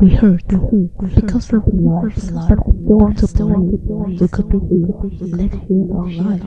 We hurt because of love. They want to believe we could be here, live here our life,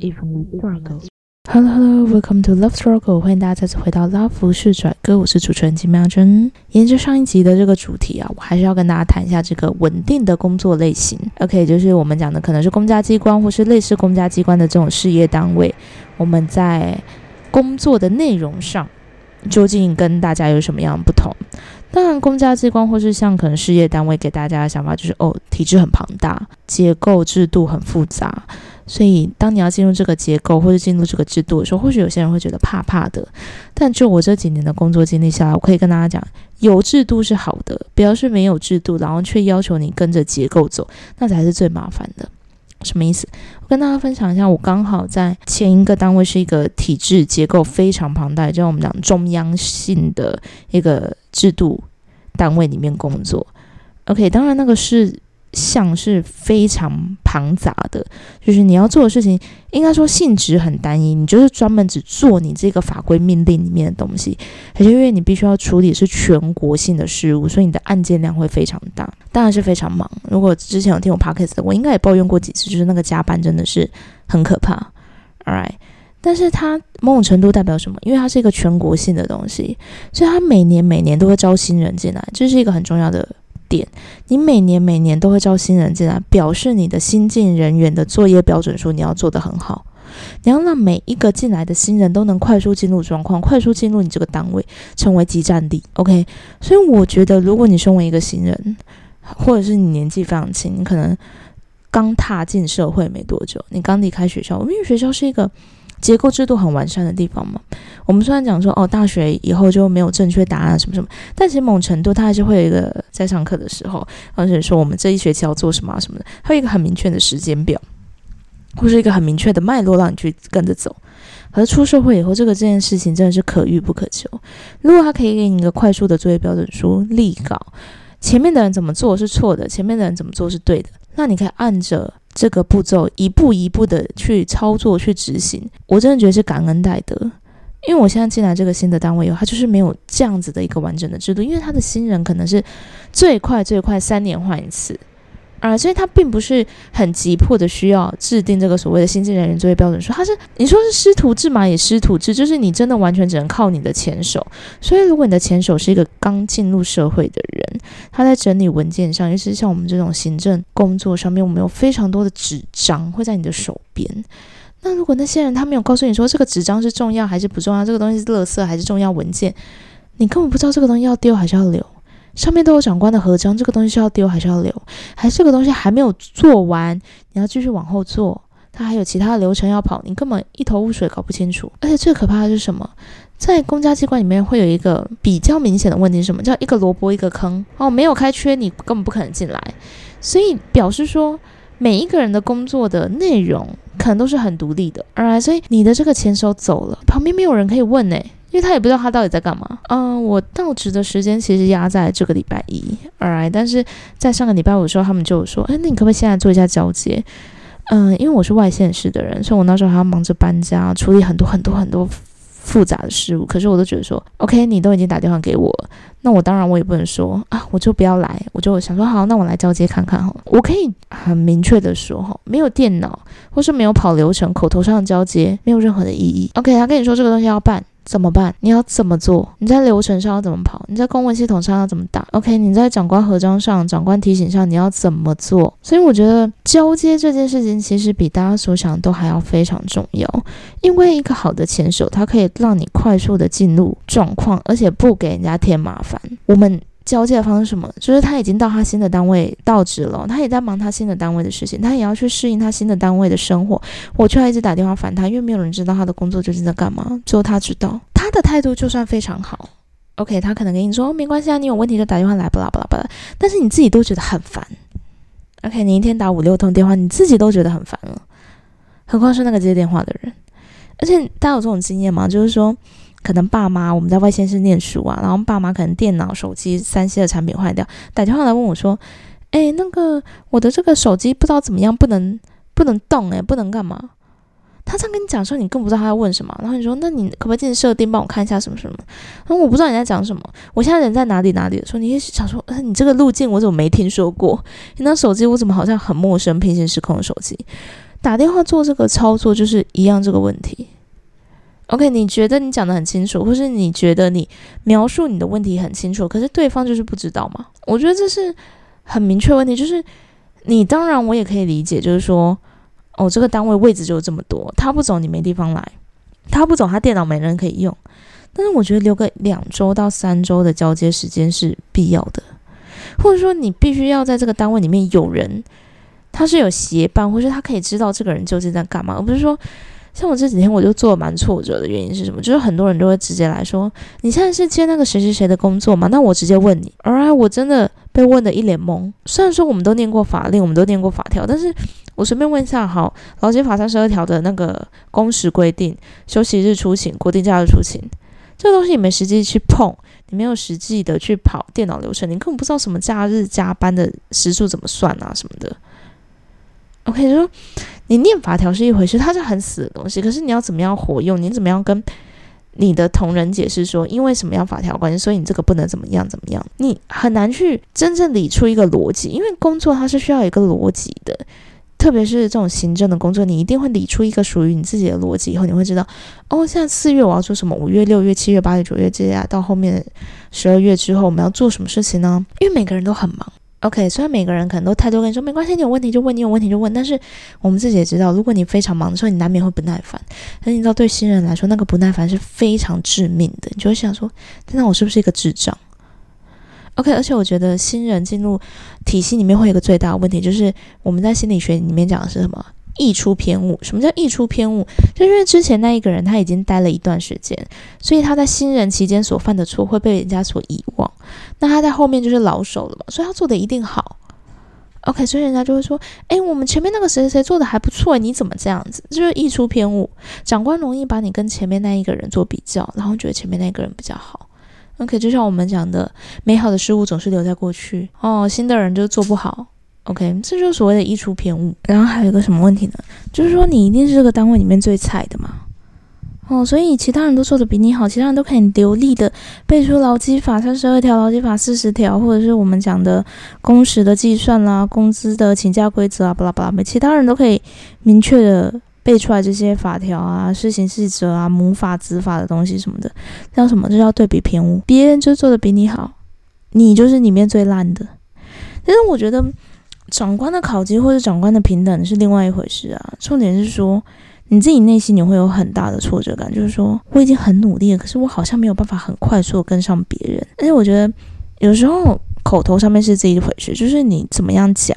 even in struggles. Hello Hello, welcome to Love Struggle，欢迎大家再次回到拉弗士拽歌，我是主持人金妙珍。沿着上一集的这个主题啊，我还是要跟大家谈一下这个稳定的工作类型。OK，就是我们讲的可能是公家机关或是类似公家机关的这种事业单位，我们在工作的内容上究竟跟大家有什么样的不同？当然，公家机关或是像可能事业单位给大家的想法就是，哦，体制很庞大，结构制度很复杂，所以当你要进入这个结构或者进入这个制度的时候，或许有些人会觉得怕怕的。但就我这几年的工作经历下来，我可以跟大家讲，有制度是好的，不要是没有制度，然后却要求你跟着结构走，那才是最麻烦的。什么意思？我跟大家分享一下，我刚好在前一个单位是一个体制结构非常庞大，就像我们讲中央性的一个制度单位里面工作。OK，当然那个事。项是非常庞杂的，就是你要做的事情，应该说性质很单一，你就是专门只做你这个法规命令里面的东西，而且因为你必须要处理是全国性的事务，所以你的案件量会非常大，当然是非常忙。如果之前有听我 podcast 的，我应该也抱怨过几次，就是那个加班真的是很可怕。All right，但是它某种程度代表什么？因为它是一个全国性的东西，所以它每年每年都会招新人进来，这是一个很重要的。点，你每年每年都会招新人进来，表示你的新进人员的作业标准说你要做得很好，你要让每一个进来的新人都能快速进入状况，快速进入你这个单位，成为集战力。OK，所以我觉得，如果你身为一个新人，或者是你年纪非常轻，你可能刚踏进社会没多久，你刚离开学校，我们因为学校是一个。结构制度很完善的地方嘛，我们虽然讲说哦，大学以后就没有正确答案什么什么，但其实某程度它还是会有一个在上课的时候，而且说我们这一学期要做什么什么的，它有一个很明确的时间表，或是一个很明确的脉络让你去跟着走。而出社会以后，这个这件事情真的是可遇不可求。如果他可以给你一个快速的作业标准书立稿，前面的人怎么做是错的，前面的人怎么做是对的，那你可以按着。这个步骤一步一步的去操作去执行，我真的觉得是感恩戴德，因为我现在进来这个新的单位以后，他就是没有这样子的一个完整的制度，因为他的新人可能是最快最快三年换一次。啊，所以他并不是很急迫的需要制定这个所谓的新进人员作业标准书，他是你说是师徒制嘛，也师徒制，就是你真的完全只能靠你的前手。所以如果你的前手是一个刚进入社会的人，他在整理文件上，尤其是像我们这种行政工作上面，我们有非常多的纸张会在你的手边。那如果那些人他没有告诉你说这个纸张是重要还是不重要，这个东西是垃圾还是重要文件，你根本不知道这个东西要丢还是要留。上面都有长官的合章，这个东西是要丢还是要留？还是这个东西还没有做完，你要继续往后做？它还有其他的流程要跑，你根本一头雾水，搞不清楚。而且最可怕的是什么？在公家机关里面会有一个比较明显的问题，是什么叫一个萝卜一个坑？哦，没有开缺，你根本不可能进来。所以表示说，每一个人的工作的内容可能都是很独立的。而所以你的这个前手走了，旁边没有人可以问呢。因为他也不知道他到底在干嘛。嗯，我到职的时间其实压在这个礼拜一，alright。但是在上个礼拜五的时候，他们就说：“哎，那你可不可以现在做一下交接？”嗯，因为我是外县市的人，所以我那时候还要忙着搬家，处理很多很多很多复杂的事物。可是我都觉得说：“OK，你都已经打电话给我，那我当然我也不能说啊，我就不要来。”我就想说：“好，那我来交接看看哈。”我可以很明确的说哈，没有电脑或是没有跑流程，口头上的交接没有任何的意义。OK，他跟你说这个东西要办。怎么办？你要怎么做？你在流程上要怎么跑？你在公文系统上要怎么打？OK，你在长官合章上、长官提醒上你要怎么做？所以我觉得交接这件事情其实比大家所想都还要非常重要，因为一个好的前手，它可以让你快速的进入状况，而且不给人家添麻烦。我们。交接的方式什么？就是他已经到他新的单位到职了，他也在忙他新的单位的事情，他也要去适应他新的单位的生活。我却一直打电话烦他，因为没有人知道他的工作究竟在干嘛。只有他知道，他的态度就算非常好，OK，他可能跟你说没关系啊，你有问题就打电话来，巴拉巴拉巴拉。但是你自己都觉得很烦，OK，你一天打五六通电话，你自己都觉得很烦了，何况是那个接电话的人。而且大家有这种经验吗？就是说。可能爸妈我们在外县市念书啊，然后爸妈可能电脑、手机、三 C 的产品坏掉，打电话来问我说：“哎，那个我的这个手机不知道怎么样，不能不能动，哎，不能干嘛？”他这样跟你讲的时候，你更不知道他在问什么。然后你说：“那你可不可以进设定，帮我看一下什么什么？”然后我不知道你在讲什么。我现在人在哪里哪里的时候，你也想说：“你这个路径我怎么没听说过？你那手机我怎么好像很陌生？平行时空的手机，打电话做这个操作就是一样这个问题。”OK，你觉得你讲的很清楚，或是你觉得你描述你的问题很清楚，可是对方就是不知道吗？我觉得这是很明确问题，就是你当然我也可以理解，就是说。哦，这个单位位置就这么多，他不走你没地方来，他不走他电脑没人可以用。但是我觉得留个两周到三周的交接时间是必要的，或者说你必须要在这个单位里面有人，他是有协办，或是他可以知道这个人究竟在干嘛，而不是说像我这几天我就做蛮挫折的原因是什么？就是很多人都会直接来说，你现在是接那个谁谁谁的工作吗？那我直接问你，而我真的被问的一脸懵。虽然说我们都念过法令，我们都念过法条，但是。我随便问一下，好，劳基法三十二条的那个工时规定，休息日出勤、国定假日出勤，这个东西你没实际去碰，你没有实际的去跑电脑流程，你根本不知道什么假日加班的时数怎么算啊什么的。OK，就说你念法条是一回事，它是很死的东西，可是你要怎么样活用？你怎么样跟你的同仁解释说，因为什么样法条关系，所以你这个不能怎么样怎么样？你很难去真正理出一个逻辑，因为工作它是需要一个逻辑的。特别是这种行政的工作，你一定会理出一个属于你自己的逻辑。以后你会知道，哦，现在四月我要做什么，五月、六月、七月、八月、九月，接下来到后面十二月之后，我们要做什么事情呢？因为每个人都很忙。OK，虽然每个人可能都态度跟你说没关系，你有问题就问，你有问题就问，但是我们自己也知道，如果你非常忙的时候，你难免会不耐烦。但你知道，对新人来说，那个不耐烦是非常致命的。你就会想说，那我是不是一个智障？OK，而且我觉得新人进入体系里面会有一个最大的问题，就是我们在心理学里面讲的是什么？溢出偏误。什么叫溢出偏误？就因为之前那一个人他已经待了一段时间，所以他在新人期间所犯的错会被人家所遗忘。那他在后面就是老手了嘛，所以他做的一定好。OK，所以人家就会说：“哎，我们前面那个谁谁谁做的还不错，你怎么这样子？”就是溢出偏误。长官容易把你跟前面那一个人做比较，然后觉得前面那个人比较好。OK，就像我们讲的，美好的事物总是留在过去哦。新的人就做不好。OK，这就是所谓的溢出偏误。然后还有一个什么问题呢？就是说你一定是这个单位里面最菜的嘛？哦，所以其他人都做的比你好，其他人都可以流利的背出劳基法三十二条、劳基法四十条，或者是我们讲的工时的计算啦、工资的请假规则啊，巴拉巴拉，其他人都可以明确的。背出来这些法条啊、施行细则啊、母法子法的东西什么的，叫什么？这叫对比偏误。别人就做的比你好，你就是里面最烂的。但是我觉得长官的考级或者长官的平等是另外一回事啊。重点是说你自己内心你会有很大的挫折感，就是说我已经很努力了，可是我好像没有办法很快速的跟上别人。而且我觉得有时候口头上面是这一回事，就是你怎么样讲。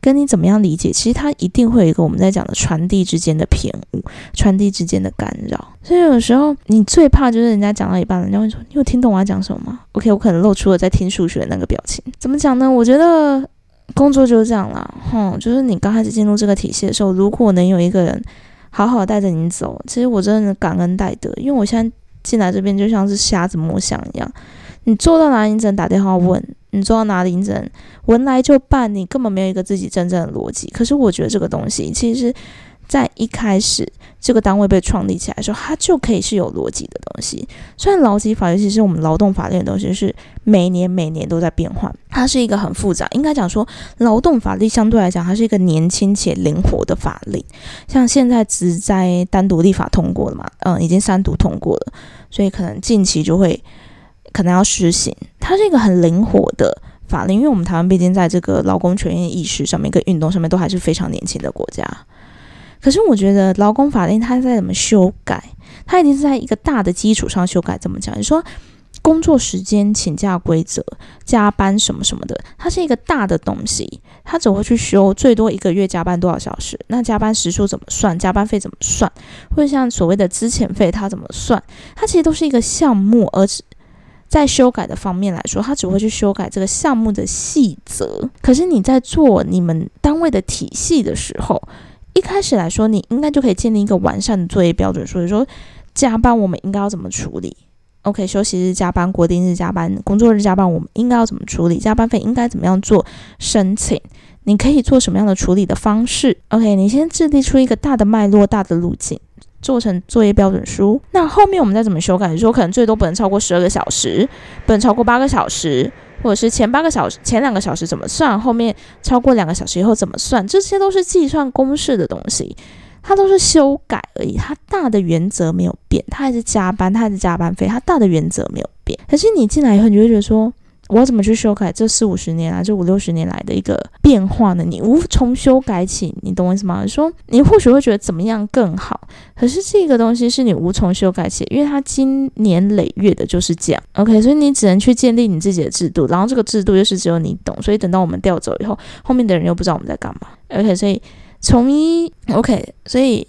跟你怎么样理解，其实它一定会有一个我们在讲的传递之间的偏误，传递之间的干扰。所以有时候你最怕就是人家讲到一半，人家会说：“你有听懂我要讲什么吗？”OK，我可能露出了在听数学的那个表情。怎么讲呢？我觉得工作就是这样啦，哼，就是你刚开始进入这个体系的时候，如果能有一个人好好带着你走，其实我真的感恩戴德，因为我现在进来这边就像是瞎子摸象一样。你做到哪里，你只能打电话问；你做到哪里，你只能闻来就办。你根本没有一个自己真正的逻辑。可是我觉得这个东西，其实，在一开始这个单位被创立起来的时候，它就可以是有逻辑的东西。虽然劳基法，尤其是我们劳动法律的东西，是每年每年都在变换，它是一个很复杂。应该讲说，劳动法律相对来讲，它是一个年轻且灵活的法令。像现在只在单独立法通过了嘛？嗯，已经三读通过了，所以可能近期就会。可能要实行，它是一个很灵活的法令，因为我们台湾毕竟在这个劳工权益意识上面跟运动上面都还是非常年轻的国家。可是我觉得劳工法令它在怎么修改，它一定是在一个大的基础上修改。怎么讲？你说工作时间、请假规则、加班什么什么的，它是一个大的东西，它只会去修最多一个月加班多少小时，那加班时数怎么算，加班费怎么算，或者像所谓的资遣费它怎么算，它其实都是一个项目，而在修改的方面来说，他只会去修改这个项目的细则。可是你在做你们单位的体系的时候，一开始来说，你应该就可以建立一个完善的作业标准。所以说，加班我们应该要怎么处理？OK，休息日加班、国定日加班、工作日加班，我们应该要怎么处理？加班费应该怎么样做申请？你可以做什么样的处理的方式？OK，你先制定出一个大的脉络、大的路径，做成作业标准书。那后面我们再怎么修改？说可能最多不能超过十二个小时，不能超过八个小时，或者是前八个小时、前两个小时怎么算？后面超过两个小时以后怎么算？这些都是计算公式的东西，它都是修改而已。它大的原则没有变，它还是加班，它还是加班费，它大的原则没有变。可是你进来以后，你就会觉得说。我要怎么去修改这四五十年来、这五六十年来的一个变化呢？你无从修改起，你懂我意思吗？说你或许会觉得怎么样更好，可是这个东西是你无从修改起，因为它经年累月的就是这样。OK，所以你只能去建立你自己的制度，然后这个制度又是只有你懂，所以等到我们调走以后，后面的人又不知道我们在干嘛。OK，所以从一 OK，所以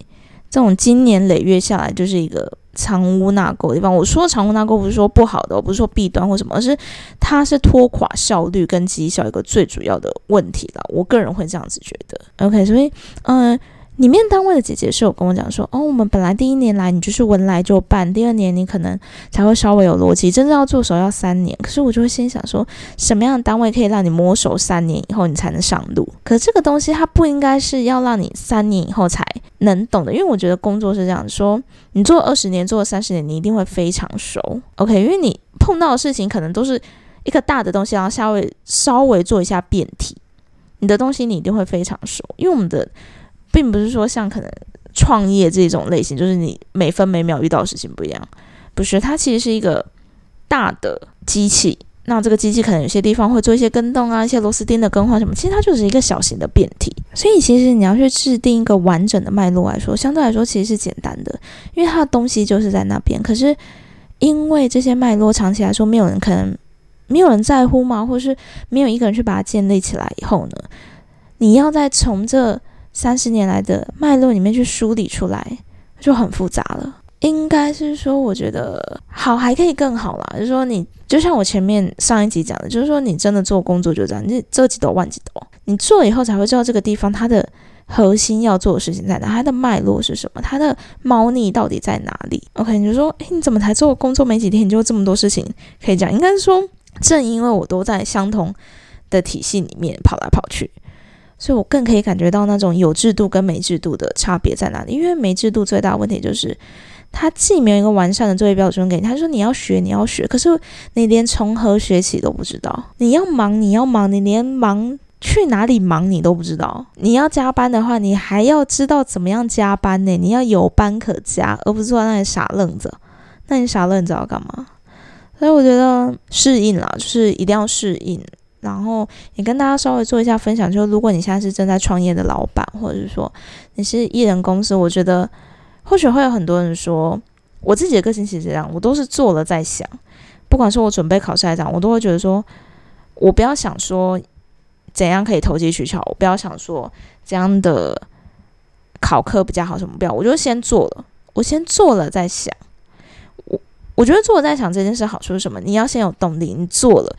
这种经年累月下来就是一个。藏污纳垢的地方，我说藏污纳垢不是说不好的，我不是说弊端或什么，而是它是拖垮效率跟绩效一个最主要的问题了。我个人会这样子觉得。OK，所以嗯。里面单位的姐姐是有跟我讲说，哦，我们本来第一年来你就是闻来就办，第二年你可能才会稍微有逻辑，真正要做手要三年。可是我就会心想说，什么样的单位可以让你摸熟三年以后你才能上路？可这个东西它不应该是要让你三年以后才能懂的，因为我觉得工作是这样说，你做二十年，做三十年，你一定会非常熟。OK，因为你碰到的事情可能都是一个大的东西，然后稍微稍微做一下变体，你的东西你一定会非常熟，因为我们的。并不是说像可能创业这种类型，就是你每分每秒遇到的事情不一样，不是，它其实是一个大的机器。那这个机器可能有些地方会做一些跟动啊，一些螺丝钉的更换什么，其实它就是一个小型的变体。所以其实你要去制定一个完整的脉络来说，相对来说其实是简单的，因为它的东西就是在那边。可是因为这些脉络长期来说没有人可能没有人在乎吗，或是没有一个人去把它建立起来以后呢，你要再从这。三十年来的脉络里面去梳理出来，就很复杂了。应该是说，我觉得好还可以更好啦。就是说，你就像我前面上一集讲的，就是说，你真的做工作就这样，你这几斗万几斗，你做了以后才会知道这个地方它的核心要做的事情在哪，它的脉络是什么，它的猫腻到底在哪里。OK，你就说，诶，你怎么才做工作没几天，你就这么多事情可以讲？应该是说，正因为我都在相同的体系里面跑来跑去。所以我更可以感觉到那种有制度跟没制度的差别在哪里。因为没制度最大的问题就是，它既没有一个完善的作业标准给你，他说你要学你要学，可是你连从何学起都不知道。你要忙你要忙，你连忙去哪里忙你都不知道。你要加班的话，你还要知道怎么样加班呢？你要有班可加，而不是坐在那里傻愣着。那你傻愣着要干嘛？所以我觉得适应啦，就是一定要适应。然后也跟大家稍微做一下分享，就是如果你现在是正在创业的老板，或者是说你是艺人公司，我觉得或许会有很多人说，我自己的个性其实这样，我都是做了再想。不管是我准备考试来讲，我都会觉得说，我不要想说怎样可以投机取巧，我不要想说怎样的考科比较好什么不要，我就先做了，我先做了再想。我我觉得做了再想这件事好处是什么？你要先有动力，你做了。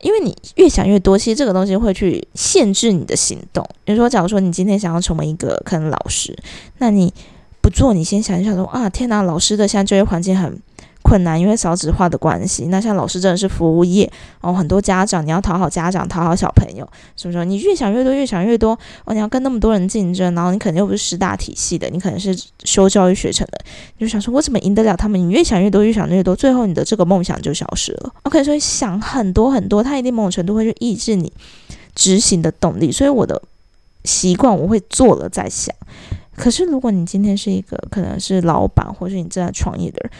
因为你越想越多，其实这个东西会去限制你的行动。比如说，假如说你今天想要成为一个可能老师，那你不做，你先想一想说啊，天哪，老师的现在就业环境很。困难，因为少子化的关系。那像老师真的是服务业哦，很多家长你要讨好家长，讨好小朋友，是不是？你越想越多，越想越多哦，你要跟那么多人竞争，然后你肯定又不是师大体系的，你可能是修教育学成的，你就想说，我怎么赢得了他们？你越想越多，越想越多，最后你的这个梦想就消失了。OK，所以想很多很多，它一定某种程度会去抑制你执行的动力。所以我的习惯，我会做了再想。可是如果你今天是一个可能是老板，或是你正在创业的人。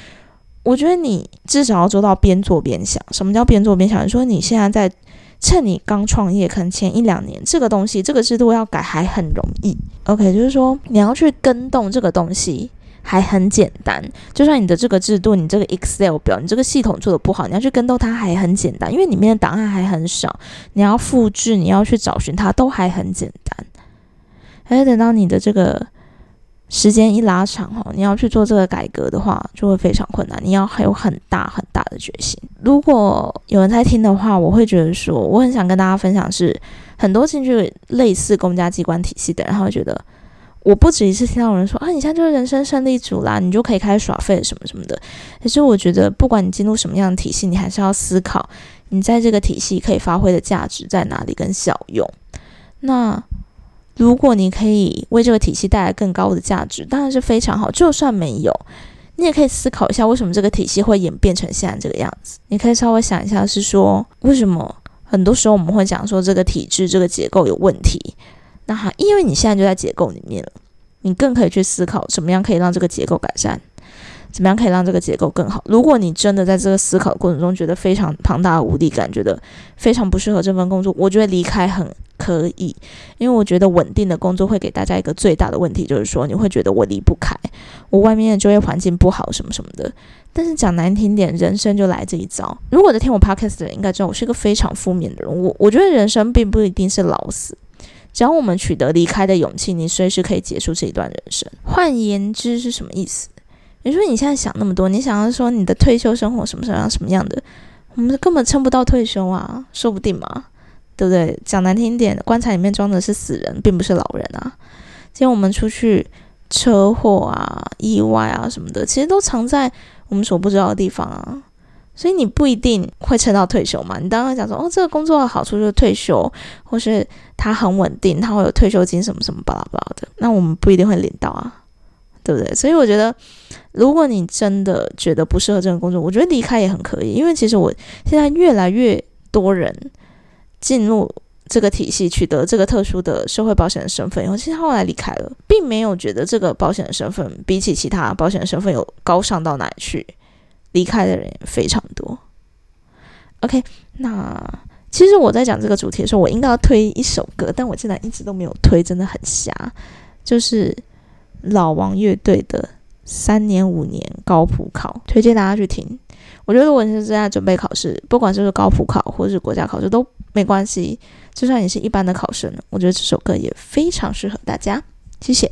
我觉得你至少要做到边做边想。什么叫边做边想？你说你现在在趁你刚创业，可能前一两年，这个东西、这个制度要改还很容易。OK，就是说你要去跟动这个东西还很简单。就算你的这个制度、你这个 Excel 表、你这个系统做的不好，你要去跟动它还很简单，因为里面的档案还很少。你要复制，你要去找寻它都还很简单。而等到你的这个。时间一拉长哈，你要去做这个改革的话，就会非常困难。你要还有很大很大的决心。如果有人在听的话，我会觉得说，我很想跟大家分享是，很多进去类似公家机关体系的，然后觉得我不止一次听到有人说啊，你现在就是人生胜利组啦，你就可以开始耍废什么什么的。可是我觉得，不管你进入什么样的体系，你还是要思考，你在这个体系可以发挥的价值在哪里跟效用。那如果你可以为这个体系带来更高的价值，当然是非常好。就算没有，你也可以思考一下，为什么这个体系会演变成现在这个样子？你可以稍微想一下，是说为什么很多时候我们会讲说这个体制、这个结构有问题？那哈，因为你现在就在结构里面了，你更可以去思考怎么样可以让这个结构改善。怎么样可以让这个结构更好？如果你真的在这个思考过程中觉得非常庞大的无力感，觉得非常不适合这份工作，我觉得离开很可以，因为我觉得稳定的工作会给大家一个最大的问题，就是说你会觉得我离不开，我外面的就业环境不好什么什么的。但是讲难听点，人生就来这一招。如果在听我 podcast 的人应该知道，我是一个非常负面的人。我我觉得人生并不一定是老死，只要我们取得离开的勇气，你随时可以结束这一段人生。换言之是什么意思？你说你现在想那么多，你想要说你的退休生活什么什么样什么样的，我们根本撑不到退休啊，说不定嘛，对不对？讲难听点，棺材里面装的是死人，并不是老人啊。今天我们出去车祸啊、意外啊什么的，其实都藏在我们所不知道的地方啊。所以你不一定会撑到退休嘛。你刚刚讲说哦，这个工作的好处就是退休，或是它很稳定，它会有退休金什么什么巴拉巴拉的，那我们不一定会领到啊。对不对？所以我觉得，如果你真的觉得不适合这个工作，我觉得离开也很可以。因为其实我现在越来越多人进入这个体系，取得这个特殊的社会保险的身份以后，其实后来离开了，并没有觉得这个保险的身份比起其他保险的身份有高尚到哪里去。离开的人也非常多。OK，那其实我在讲这个主题的时候，我应该要推一首歌，但我现在一直都没有推，真的很瞎，就是。老王乐队的三年五年高普考，推荐大家去听。我觉得如果你是正在准备考试，不管就是高普考或是国家考试都没关系。就算你是一般的考生，我觉得这首歌也非常适合大家。谢谢。